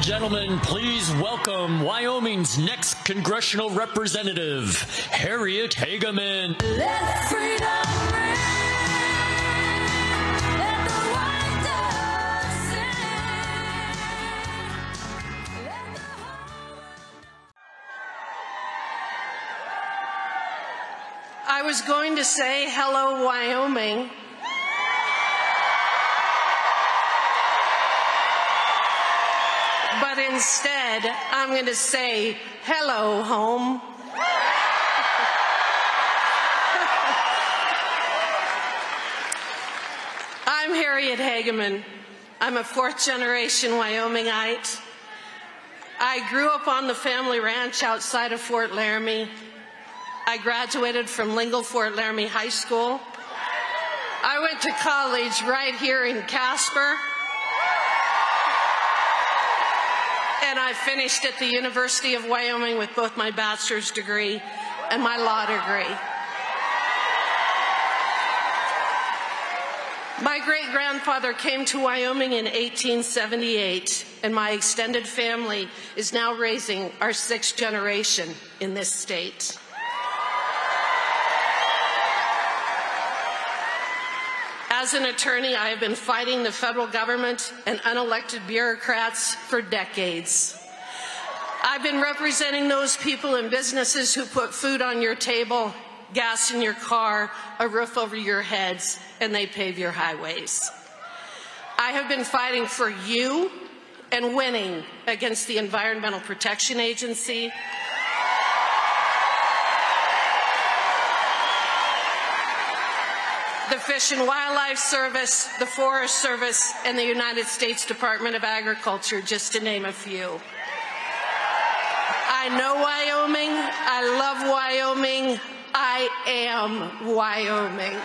gentlemen, please welcome Wyoming's next congressional representative, Harriet Hageman. Let freedom ring. Let the white dove sing. Let the I was going to say hello, Wyoming. But instead, I'm going to say hello, home. I'm Harriet Hageman. I'm a fourth generation Wyomingite. I grew up on the family ranch outside of Fort Laramie. I graduated from Lingle Fort Laramie High School. I went to college right here in Casper. And I finished at the University of Wyoming with both my bachelor's degree and my law degree. My great grandfather came to Wyoming in 1878, and my extended family is now raising our sixth generation in this state. As an attorney, I have been fighting the federal government and unelected bureaucrats for decades. I've been representing those people and businesses who put food on your table, gas in your car, a roof over your heads, and they pave your highways. I have been fighting for you and winning against the Environmental Protection Agency, Fish and Wildlife Service, the Forest Service, and the United States Department of Agriculture, just to name a few. I know Wyoming. I love Wyoming. I am Wyoming.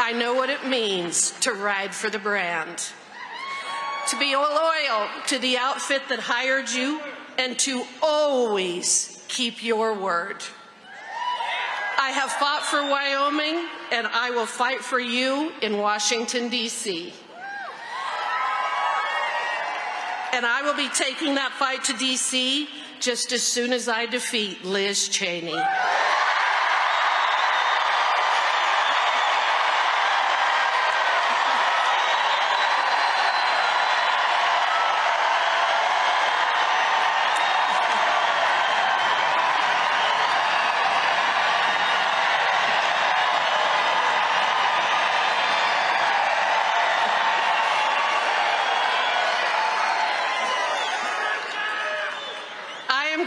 I know what it means to ride for the brand to be loyal to the outfit that hired you, and to always keep your word. I have fought for Wyoming, and I will fight for you in Washington, D.C. And I will be taking that fight to D.C. just as soon as I defeat Liz Cheney.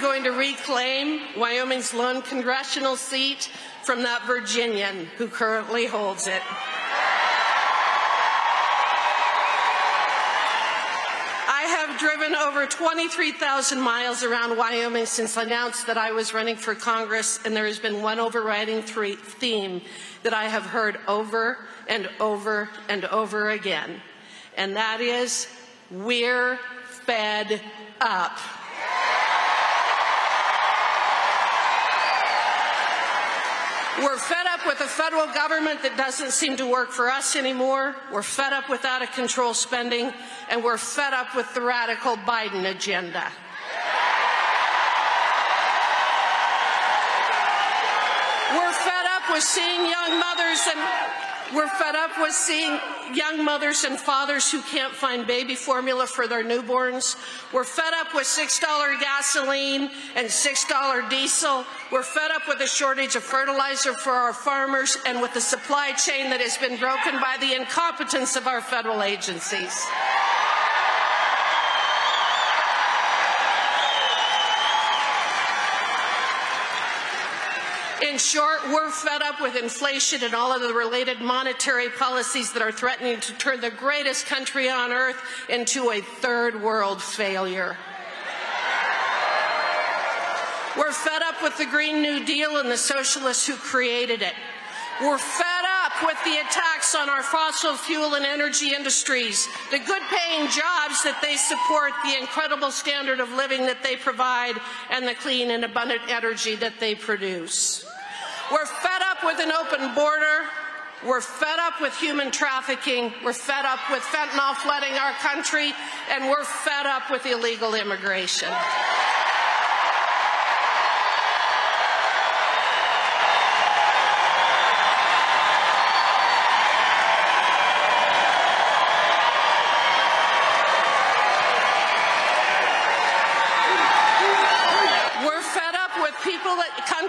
Going to reclaim Wyoming's lone congressional seat from that Virginian who currently holds it. I have driven over 23,000 miles around Wyoming since I announced that I was running for Congress, and there has been one overriding theme that I have heard over and over and over again, and that is we're fed up. We're fed up with a federal government that doesn't seem to work for us anymore. We're fed up with out of control spending, and we're fed up with the radical Biden agenda. We're fed up with seeing young mothers and we're fed up with seeing young mothers and fathers who can't find baby formula for their newborns. We're fed up with $6 gasoline and $6 diesel. We're fed up with the shortage of fertilizer for our farmers and with the supply chain that has been broken by the incompetence of our federal agencies. In short, we're fed up with inflation and all of the related monetary policies that are threatening to turn the greatest country on earth into a third world failure. We're fed up with the Green New Deal and the socialists who created it. We're fed up with the attacks on our fossil fuel and energy industries, the good paying jobs that they support, the incredible standard of living that they provide, and the clean and abundant energy that they produce. With an open border. We're fed up with human trafficking, we're fed up with fentanyl flooding our country, and we're fed up with illegal immigration.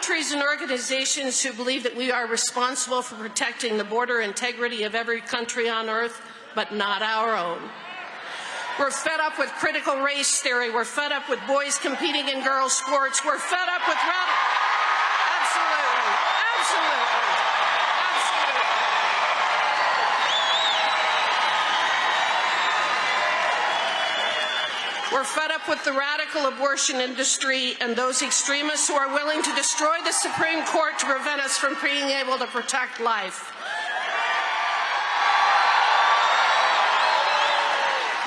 Countries, and organizations who believe that we are responsible for protecting the border integrity of every country on earth, but not our own. We're fed up with critical race theory. We're fed up with boys competing in girls' sports. We're fed up with radical. We're fed up with the radical abortion industry and those extremists who are willing to destroy the Supreme Court to prevent us from being able to protect life.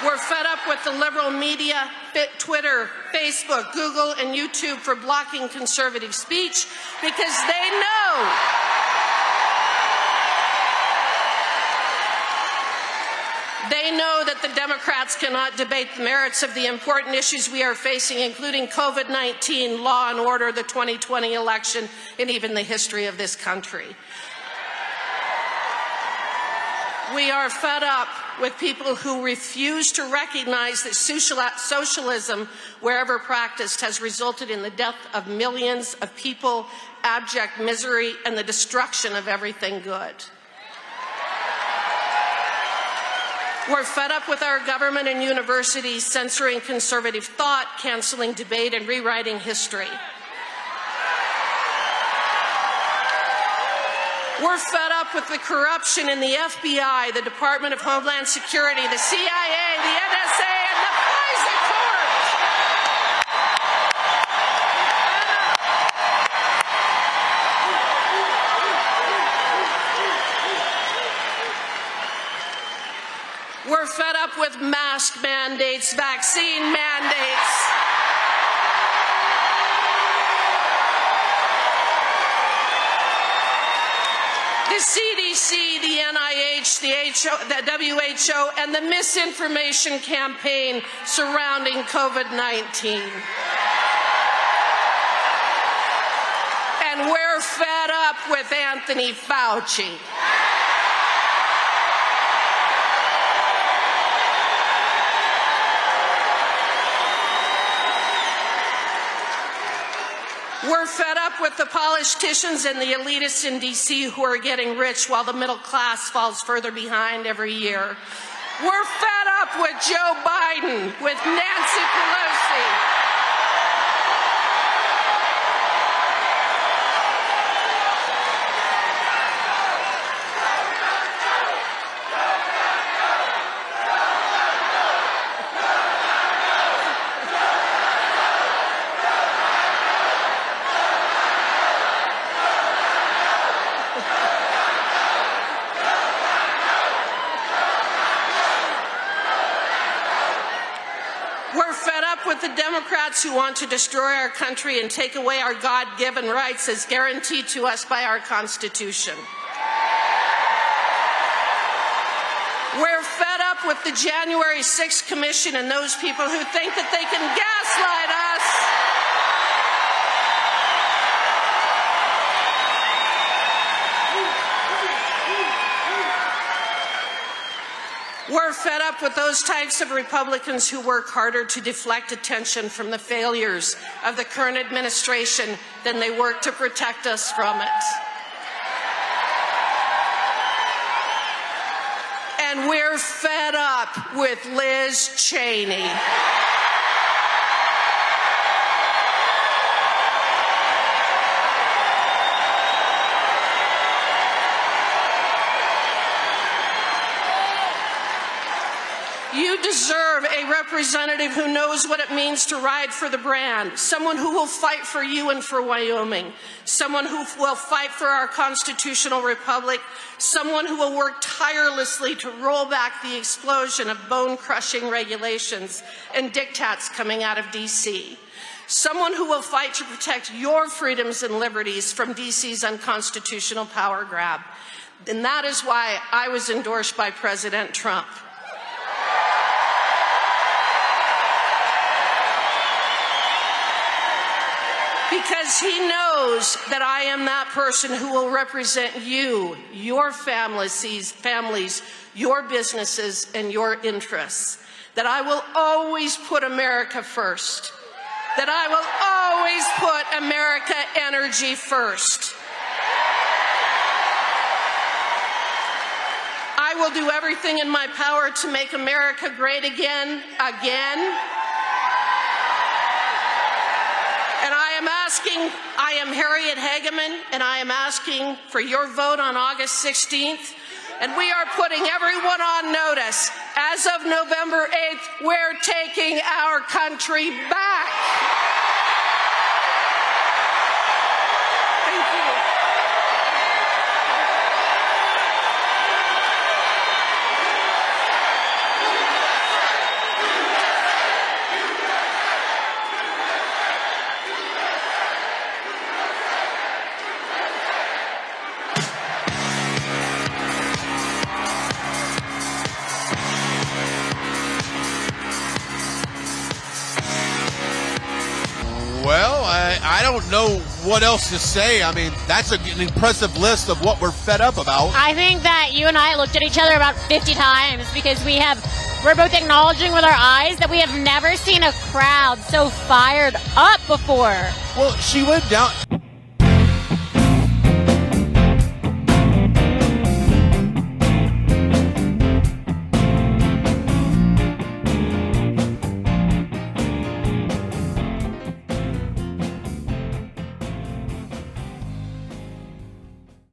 We're fed up with the liberal media, Twitter, Facebook, Google, and YouTube for blocking conservative speech because they know They know that the Democrats cannot debate the merits of the important issues we are facing, including COVID 19, law and order, the 2020 election, and even the history of this country. We are fed up with people who refuse to recognize that socialism, wherever practiced, has resulted in the death of millions of people, abject misery, and the destruction of everything good. We're fed up with our government and universities censoring conservative thought, canceling debate, and rewriting history. We're fed up with the corruption in the FBI, the Department of Homeland Security, the CIA, the NSA, with mask mandates, vaccine mandates. The CDC, the NIH, the, HO, the WHO, and the misinformation campaign surrounding COVID 19. And we're fed up with Anthony Fauci. We're fed up with the politicians and the elitists in DC who are getting rich while the middle class falls further behind every year. We're fed up with Joe Biden, with Nancy Pelosi. With the Democrats who want to destroy our country and take away our God given rights as guaranteed to us by our Constitution. We're fed up with the January 6th Commission and those people who think that they can gaslight us. We're fed up with those types of Republicans who work harder to deflect attention from the failures of the current administration than they work to protect us from it. And we're fed up with Liz Cheney. Representative who knows what it means to ride for the brand, someone who will fight for you and for Wyoming, someone who will fight for our constitutional republic, someone who will work tirelessly to roll back the explosion of bone crushing regulations and diktats coming out of DC. Someone who will fight to protect your freedoms and liberties from DC's unconstitutional power grab. And that is why I was endorsed by President Trump. Because he knows that I am that person who will represent you, your families, families, your businesses, and your interests. That I will always put America first. That I will always put America energy first. I will do everything in my power to make America great again, again. And I am asking, I am Harriet Hageman, and I am asking for your vote on August 16th. And we are putting everyone on notice. As of November 8th, we're taking our country back. Thank you. I, don't know what else to say. I mean, that's a, an impressive list of what we're fed up about. I think that you and I looked at each other about 50 times because we have we're both acknowledging with our eyes that we have never seen a crowd so fired up before. Well, she went down.